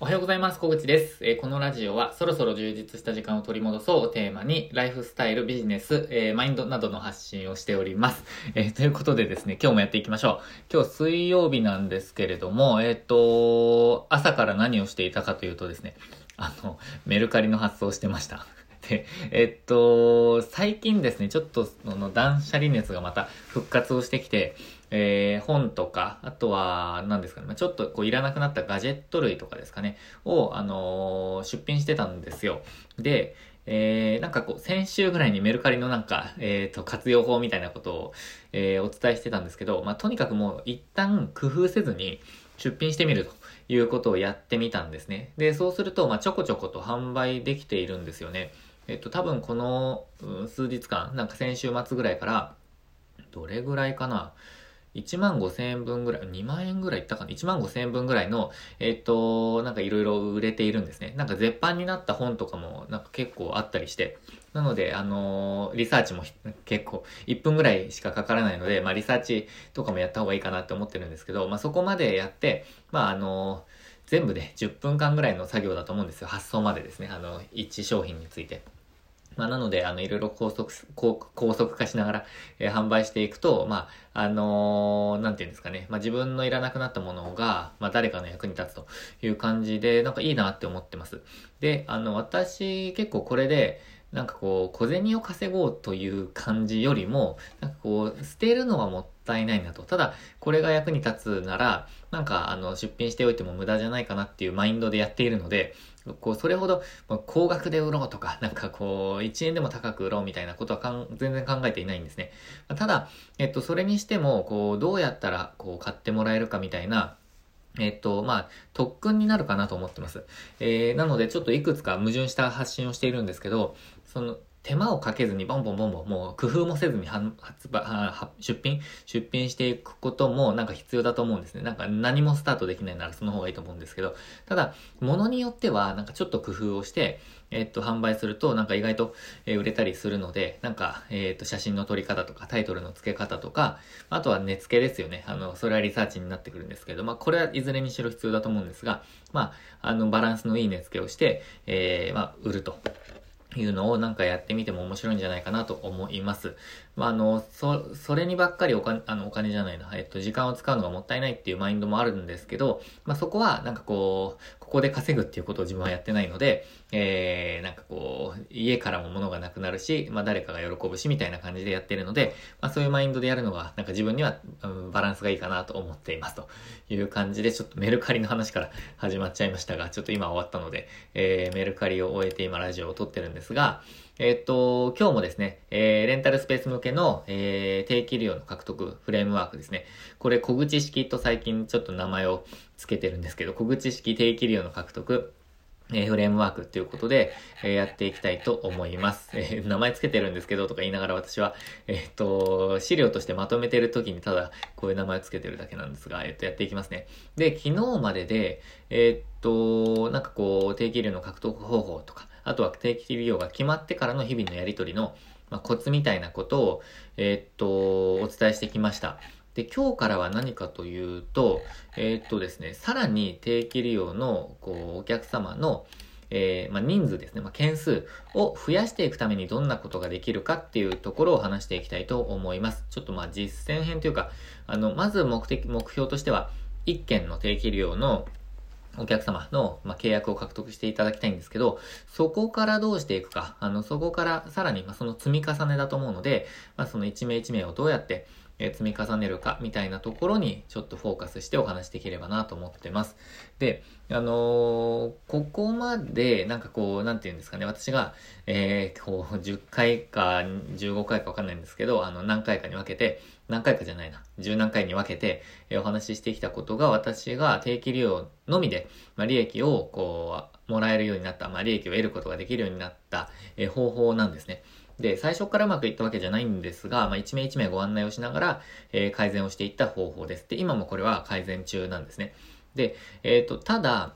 おはようございます。小口です、えー、このラジオはそろそろ充実した時間を取り戻そうをテーマにライフスタイル、ビジネス、えー、マインドなどの発信をしております。えー、ということでですね、今日もやっていきましょう。今日水曜日なんですけれども、えっ、と、朝から何をしていたかというとですね、あの、メルカリの発送してました。で、えっと、最近ですね、ちょっとその断捨離熱がまた復活をしてきて、えー、本とか、あとは、何ですかね、まあちょっとこういらなくなったガジェット類とかですかね、を、あのー、出品してたんですよ。で、えー、なんかこう、先週ぐらいにメルカリのなんか、えっ、ー、と、活用法みたいなことを、えー、お伝えしてたんですけど、まあ、とにかくもう一旦工夫せずに出品してみるということをやってみたんですね。で、そうすると、まあ、ちょこちょこと販売できているんですよね。えっと、多分この、数日間、なんか先週末ぐらいから、どれぐらいかな1万5千円分ぐらい、2万円ぐらいいったかな ?1 万5千円分ぐらいの、えっ、と、なんかいろいろ売れているんですね。なんか絶版になった本とかもなんか結構あったりして。なので、あのー、リサーチも結構1分ぐらいしかかからないので、まあリサーチとかもやった方がいいかなって思ってるんですけど、まあそこまでやって、まああのー、全部で10分間ぐらいの作業だと思うんですよ。発送までですね。あの、1商品について。まあ、なので、あの、いろいろ高速、高速化しながら、えー、販売していくと、まあ、あのー、なんていうんですかね、まあ、自分のいらなくなったものが、まあ、誰かの役に立つという感じで、なんかいいなって思ってます。で、あの、私、結構これで、なんかこう、小銭を稼ごうという感じよりも、なんかこう、捨てるのはもったいないなと。ただ、これが役に立つなら、なんかあの、出品しておいても無駄じゃないかなっていうマインドでやっているので、こう、それほど、高額で売ろうとか、なんかこう、1円でも高く売ろうみたいなことはかん全然考えていないんですね。ただ、えっと、それにしても、こう、どうやったら、こう、買ってもらえるかみたいな、えっと、まあ、特訓になるかなと思ってます。えー、なので、ちょっといくつか矛盾した発信をしているんですけど、その、手間をかけずにボンボンボンボン、もう工夫もせずに発売、出品出品していくこともなんか必要だと思うんですね。なんか何もスタートできないならその方がいいと思うんですけど、ただ、ものによってはなんかちょっと工夫をして、えっと、販売するとなんか意外と、え売れたりするので、なんか、えっと、写真の撮り方とかタイトルの付け方とか、あとは値付けですよね。あの、それはリサーチになってくるんですけど、まあ、これはいずれにしろ必要だと思うんですが、まあ、あの、バランスのいい値付けをして、えー、まあ、売ると。いうのをなんかやってみても面白いんじゃないかなと思います。まあ、あの、そ、それにばっかりお金、あの、お金じゃないな、えっと、時間を使うのがもったいないっていうマインドもあるんですけど、まあ、そこはなんかこう、ここで稼ぐっていうことを自分はやってないので、えー、なんかこう、家からも物がなくなるし、まあ、誰かが喜ぶし、みたいな感じでやってるので、まあ、そういうマインドでやるのが、なんか自分には、うん、バランスがいいかなと思っていますと。いう感じで、ちょっとメルカリの話から始まっちゃいましたが、ちょっと今終わったので、えー、メルカリを終えて今ラジオを撮ってるんですが、えっと、今日もですね、えー、レンタルスペース向けの、えー、定期利用の獲得フレームワークですね。これ、小口式と最近ちょっと名前を付けてるんですけど、小口式定期利用の獲得、えー、フレームワークっていうことで、えー、やっていきたいと思います。えー、名前つけてるんですけどとか言いながら私は、えっと、資料としてまとめてる時にただこういう名前をつけてるだけなんですが、えっと、やっていきますね。で、昨日までで、えっと、なんかこう、定期利用の獲得方法とか、あとは定期利用が決まってからの日々のやりとりの、まあ、コツみたいなことを、えー、っと、お伝えしてきました。で、今日からは何かというと、えー、っとですね、さらに定期利用の、こう、お客様の、えー、まあ、人数ですね、まあ、件数を増やしていくためにどんなことができるかっていうところを話していきたいと思います。ちょっとまあ実践編というか、あの、まず目的、目標としては、1件の定期利用のお客様の、ま、契約を獲得していただきたいんですけど、そこからどうしていくか、あの、そこからさらに、ま、その積み重ねだと思うので、ま、その一名一名をどうやって、え積み重ねるかみたいなところにちょっとフォーカスしてお話しできればなと思ってます。で、あのー、ここまでなんかこう、なんて言うんですかね、私が、えー、こう、10回か15回かわかんないんですけど、あの、何回かに分けて、何回かじゃないな、十何回に分けて、えー、お話ししてきたことが、私が定期利用のみで、まあ、利益をこう、もらえるようになった、まあ、利益を得ることができるようになった、えー、方法なんですね。で、最初からうまくいったわけじゃないんですが、まあ、一名一名ご案内をしながら、えー、改善をしていった方法です。で、今もこれは改善中なんですね。で、えっ、ー、と、ただ、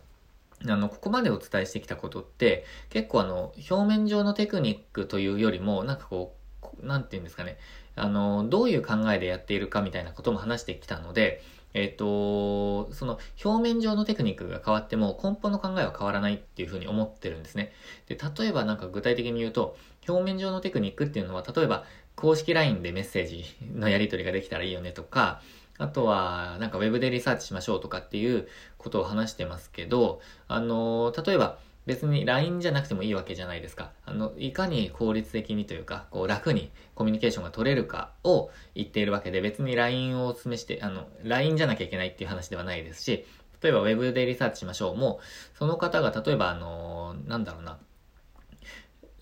あの、ここまでお伝えしてきたことって、結構あの、表面上のテクニックというよりも、なんかこう、なんて言うんですかね、あの、どういう考えでやっているかみたいなことも話してきたので、えっ、と、その表面上のテクニックが変わっても根本の考えは変わらないっていうふうに思ってるんですね。で、例えばなんか具体的に言うと、表面上のテクニックっていうのは、例えば公式 LINE でメッセージのやり取りができたらいいよねとか、あとは、なんか Web でリサーチしましょうとかっていうことを話してますけど、あの、例えば、別に LINE じゃなくてもいいわけじゃないですか。あの、いかに効率的にというか、こう楽にコミュニケーションが取れるかを言っているわけで、別に LINE をお勧めして、あの、LINE じゃなきゃいけないっていう話ではないですし、例えば Web でリサーチしましょうもう、その方が例えばあの、なんだろうな、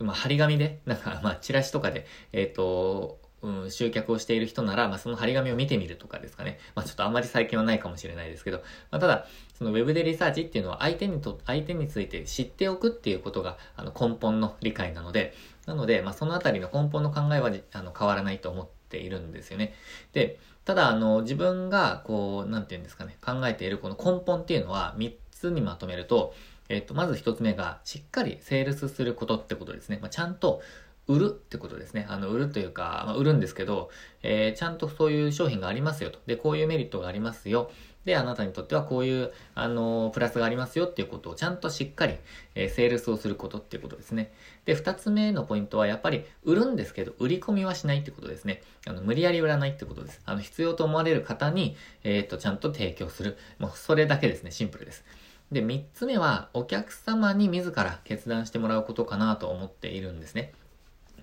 まあ、張り紙で、なんか、まあ、チラシとかで、えっ、ー、と、うん、集客をしている人なら、まあ、その張り紙を見てみるとかですかね。まあ、ちょっとあんまり最近はないかもしれないですけど、まあ、ただ、そのウェブでリサーチっていうのは相手にと、相手について知っておくっていうことが、あの、根本の理解なので、なので、まあ、そのあたりの根本の考えは、あの、変わらないと思っているんですよね。で、ただ、あの、自分が、こう、なんていうんですかね、考えているこの根本っていうのは、3つにまとめると、えっと、まず1つ目が、しっかりセールスすることってことですね。まあ、ちゃんと、売るってことですね。あの、売るというか、まあ、売るんですけど、えー、ちゃんとそういう商品がありますよと。で、こういうメリットがありますよ。で、あなたにとってはこういう、あの、プラスがありますよっていうことをちゃんとしっかり、えー、セールスをすることっていうことですね。で、二つ目のポイントはやっぱり売るんですけど、売り込みはしないってことですね。あの、無理やり売らないってことです。あの、必要と思われる方に、えっ、と、ちゃんと提供する。もう、それだけですね。シンプルです。で、三つ目は、お客様に自ら決断してもらうことかなと思っているんですね。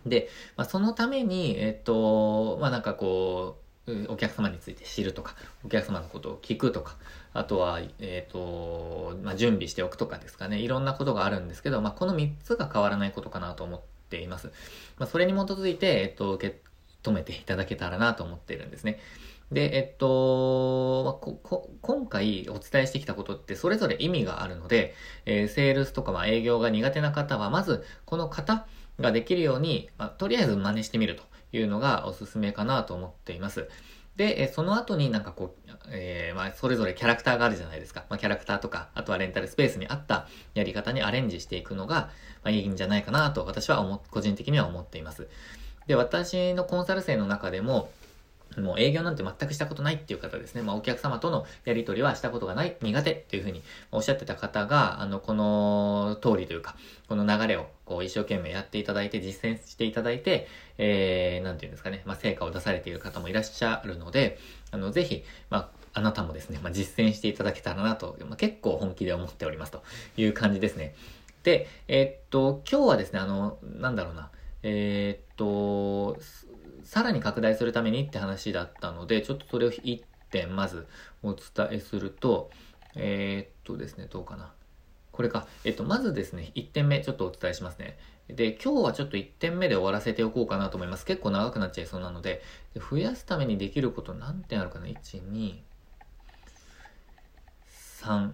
で、まあ、そのために、えっと、まあ、なんかこう、お客様について知るとか、お客様のことを聞くとか、あとは、えっ、と、まあ、準備しておくとかですかね、いろんなことがあるんですけど、まあ、この3つが変わらないことかなと思っています。まあ、それに基づいて、えっと、受け止めていただけたらなと思っているんですね。で、えっと、まあ、ここ今回お伝えしてきたことってそれぞれ意味があるので、えー、セールスとかま営業が苦手な方は、まずこの型、ができるように、まあ、とりあえず真似してみるというのがおすすめかなと思っています。で、その後になんかこう、えー、まあ、それぞれキャラクターがあるじゃないですか。まあ、キャラクターとか、あとはレンタルスペースに合ったやり方にアレンジしていくのが、まあ、いいんじゃないかなと私は思、個人的には思っています。で、私のコンサル生の中でも、もう営業なんて全くしたことないっていう方ですね。まあお客様とのやり取りはしたことがない、苦手っていうふうにおっしゃってた方が、あの、この通りというか、この流れをこう一生懸命やっていただいて、実践していただいて、えー、なんていうんですかね、まあ成果を出されている方もいらっしゃるので、あの、ぜひ、まあ、あなたもですね、まあ、実践していただけたらなと、まあ、結構本気で思っておりますという感じですね。で、えー、っと、今日はですね、あの、なんだろうな、えー、っと、さらに拡大するためにって話だったので、ちょっとそれを1点まずお伝えすると、えー、っとですね、どうかな。これか。えっと、まずですね、1点目ちょっとお伝えしますね。で、今日はちょっと1点目で終わらせておこうかなと思います。結構長くなっちゃいそうなので、で増やすためにできること何点あるかな ?1、2、3、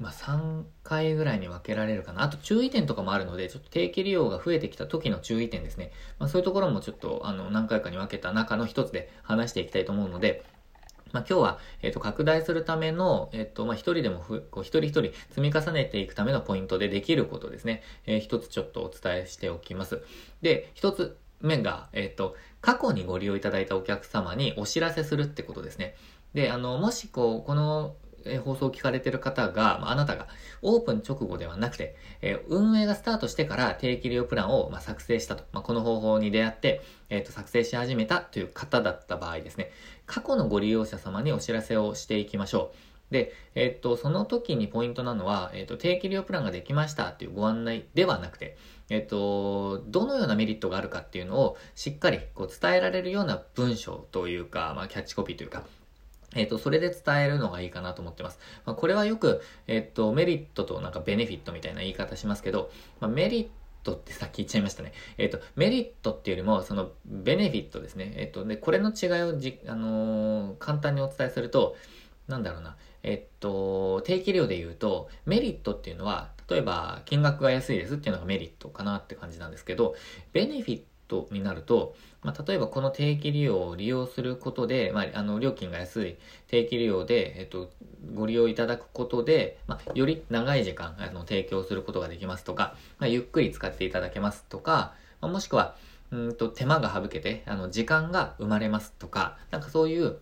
まあ、3回ぐらいに分けられるかな。あと注意点とかもあるので、ちょっと定期利用が増えてきた時の注意点ですね。まあ、そういうところもちょっと、あの、何回かに分けた中の一つで話していきたいと思うので、まあ、今日は、えっ、ー、と、拡大するための、えっ、ー、と、まあ、一人でもふ、こう、一人一人積み重ねていくためのポイントでできることですね。えー、一つちょっとお伝えしておきます。で、一つ目が、えっ、と、過去にご利用いただいたお客様にお知らせするってことですね。で、あの、もしこう、このえ放送を聞かれてる方が、まあ、あなたがオープン直後ではなくて、えー、運営がスタートしてから定期利用プランを、まあ、作成したと。まあ、この方法に出会って、えっ、ー、と、作成し始めたという方だった場合ですね、過去のご利用者様にお知らせをしていきましょう。で、えっ、ー、と、その時にポイントなのは、えっ、と、定期利用プランができましたっていうご案内ではなくて、えっ、と、どのようなメリットがあるかっていうのをしっかりこう伝えられるような文章というか、まあ、キャッチコピーというか、えっ、と、それで伝えるのがいいかなと思ってます。まあ、これはよく、えっ、と、メリットとなんかベネフィットみたいな言い方しますけど、まあ、メリットってさっき言っちゃいましたね。えっ、と、メリットっていうよりも、その、ベネフィットですね。えっ、と、で、これの違いをじ、あのー、簡単にお伝えすると、なんだろうな。えっと、定期料で言うと、メリットっていうのは、例えば、金額が安いですっていうのがメリットかなって感じなんですけど、ベネフィッとになると、まあ、例えばこの定期利用を利用することで、まあ、あの、料金が安い定期利用で、えっと、ご利用いただくことで、まあ、より長い時間、あの、提供することができますとか、まあ、ゆっくり使っていただけますとか、まあ、もしくは、うんと、手間が省けて、あの、時間が生まれますとか、なんかそういう、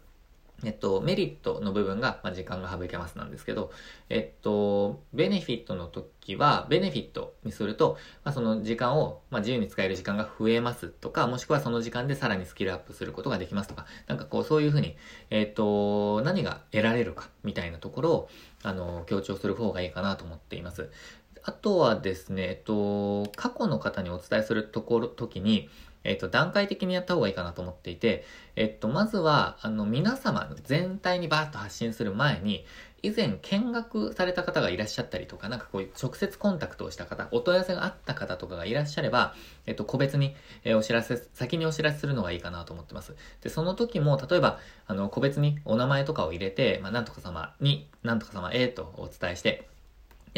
えっと、メリットの部分が、まあ、時間が省けますなんですけど、えっと、ベネフィットの時は、ベネフィットにすると、まあ、その時間を、まあ、自由に使える時間が増えますとか、もしくはその時間でさらにスキルアップすることができますとか、なんかこう、そういうふうに、えっと、何が得られるか、みたいなところを、あの、強調する方がいいかなと思っています。あとはですね、えっと、過去の方にお伝えするところ、時に、えっと、段階的にやった方がいいかなと思っていて、えっと、まずは、あの、皆様全体にバーッと発信する前に、以前見学された方がいらっしゃったりとか、なんかこういう直接コンタクトをした方、お問い合わせがあった方とかがいらっしゃれば、えっと、個別に、えお知らせ、先にお知らせするのがいいかなと思ってます。で、その時も、例えば、あの、個別にお名前とかを入れて、まあ、なんとか様に、なんとか様へとお伝えして、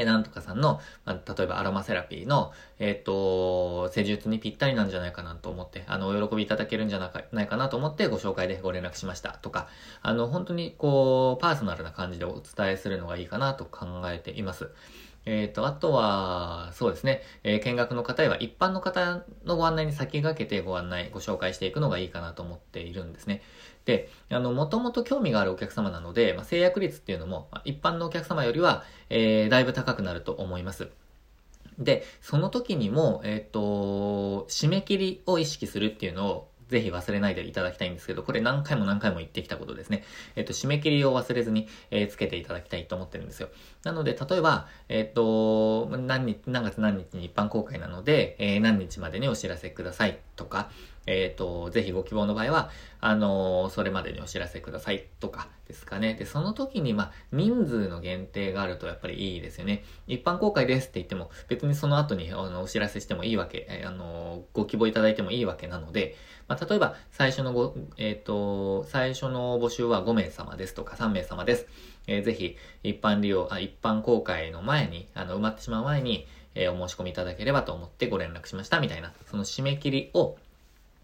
で、なんとかさんの、まあ、例えばアロマセラピーの、えっ、ー、と、施術にぴったりなんじゃないかなと思って、あの、お喜びいただけるんじゃないかなと思ってご紹介でご連絡しましたとか、あの、本当にこう、パーソナルな感じでお伝えするのがいいかなと考えています。えっ、ー、と、あとは、そうですね、えー、見学の方へは一般の方のご案内に先駆けてご案内、ご紹介していくのがいいかなと思っているんですね。で、あの、もともと興味があるお客様なので、まあ、制約率っていうのも、まあ、一般のお客様よりは、えー、だいぶ高くなると思います。で、その時にも、えっ、ー、と、締め切りを意識するっていうのをぜひ忘れないでいただきたいんですけど、これ何回も何回も言ってきたことですね。えっ、と、締め切りを忘れずに、えー、つけていただきたいと思ってるんですよ。なので、例えば、えっ、と、何日、何月何日に一般公開なので、え、何日までにお知らせくださいとか、えっ、と、ぜひご希望の場合は、あのそれまでにお知らせくださいとかですかね。で、その時に、まあ、人数の限定があるとやっぱりいいですよね。一般公開ですって言っても、別にその後にあのお知らせしてもいいわけ、えあのご希望いただいてもいいわけなので、まあ、例えば、最初のご、えっ、と、最初の募集は5名様ですとか3名様です。えー、ぜひ、一般利用、あ、一般公開の前に、あの、埋まってしまう前に、えー、お申し込みいただければと思ってご連絡しました、みたいな、その締め切りを、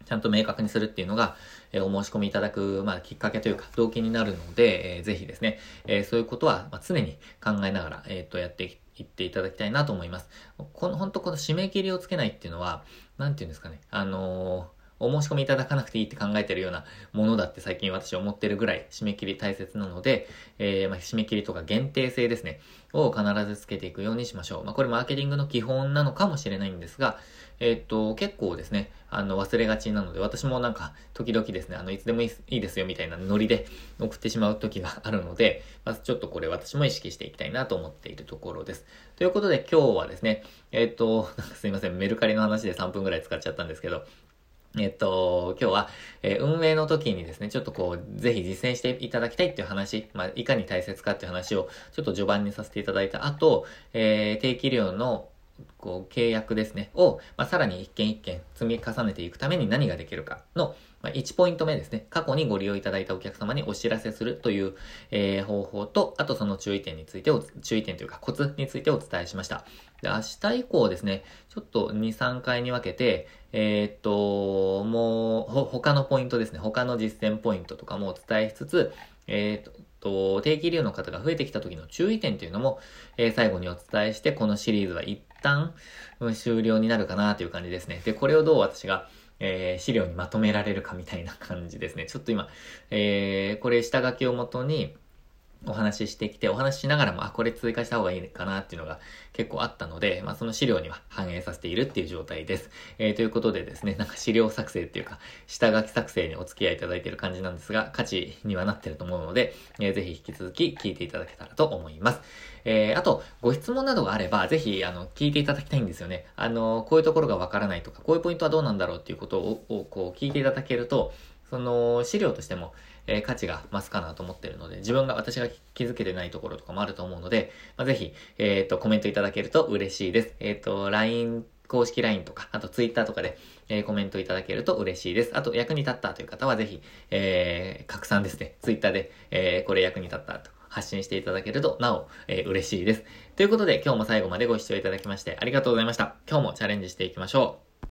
ちゃんと明確にするっていうのが、えー、お申し込みいただく、まあ、きっかけというか、動機になるので、えー、ぜひですね、えー、そういうことは、まあ、常に考えながら、えっ、と、やっていっていただきたいなと思います。この、本当この締め切りをつけないっていうのは、なんていうんですかね、あのお申し込みいただかなくていいって考えてるようなものだって最近私思ってるぐらい締め切り大切なので、えー、ま、締め切りとか限定性ですね、を必ずつけていくようにしましょう。まあ、これマーケティングの基本なのかもしれないんですが、えー、っと、結構ですね、あの、忘れがちなので、私もなんか、時々ですね、あの、いつでもいいですよみたいなノリで送ってしまう時があるので、まずちょっとこれ私も意識していきたいなと思っているところです。ということで今日はですね、えー、っと、すいません、メルカリの話で3分くらい使っちゃったんですけど、えっと、今日は、えー、運営の時にですね、ちょっとこう、ぜひ実践していただきたいっていう話、まあ、いかに大切かっていう話を、ちょっと序盤にさせていただいた後、えー、定期量のこう、契約ですね、を、まあ、さらに一件一件積み重ねていくために何ができるかの、まあ、1ポイント目ですね。過去にご利用いただいたお客様にお知らせするという、えー、方法と、あとその注意点についてを、注意点というかコツについてお伝えしました。で、明日以降ですね、ちょっと2、3回に分けて、えー、っと、もう、ほ、他のポイントですね、他の実践ポイントとかもお伝えしつつ、えー、っと、定期利用の方が増えてきた時の注意点というのも、えー、最後にお伝えして、このシリーズは一旦終了になるかなという感じですね。で、これをどう私が、えー、資料にまとめられるかみたいな感じですね。ちょっと今、えー、これ下書きをもとに、お話ししてきて、お話ししながらも、あ、これ追加した方がいいかなっていうのが結構あったので、まあその資料には反映させているっていう状態です。えー、ということでですね、なんか資料作成っていうか、下書き作成にお付き合いいただいている感じなんですが、価値にはなってると思うので、えー、ぜひ引き続き聞いていただけたらと思います。えー、あと、ご質問などがあれば、ぜひ、あの、聞いていただきたいんですよね。あの、こういうところがわからないとか、こういうポイントはどうなんだろうっていうことを、をこう、聞いていただけると、その、資料としても、えー、価値が増すかなと思ってるので、自分が、私が気づけてないところとかもあると思うので、まあ、ぜひ、えっ、ー、と、コメントいただけると嬉しいです。えっ、ー、と、LINE 公式 LINE とか、あと Twitter とかで、えー、コメントいただけると嬉しいです。あと、役に立ったという方はぜひ、えー、拡散ですね。Twitter で、えー、これ役に立ったと発信していただけると、なお、えー、嬉しいです。ということで、今日も最後までご視聴いただきましてありがとうございました。今日もチャレンジしていきましょう。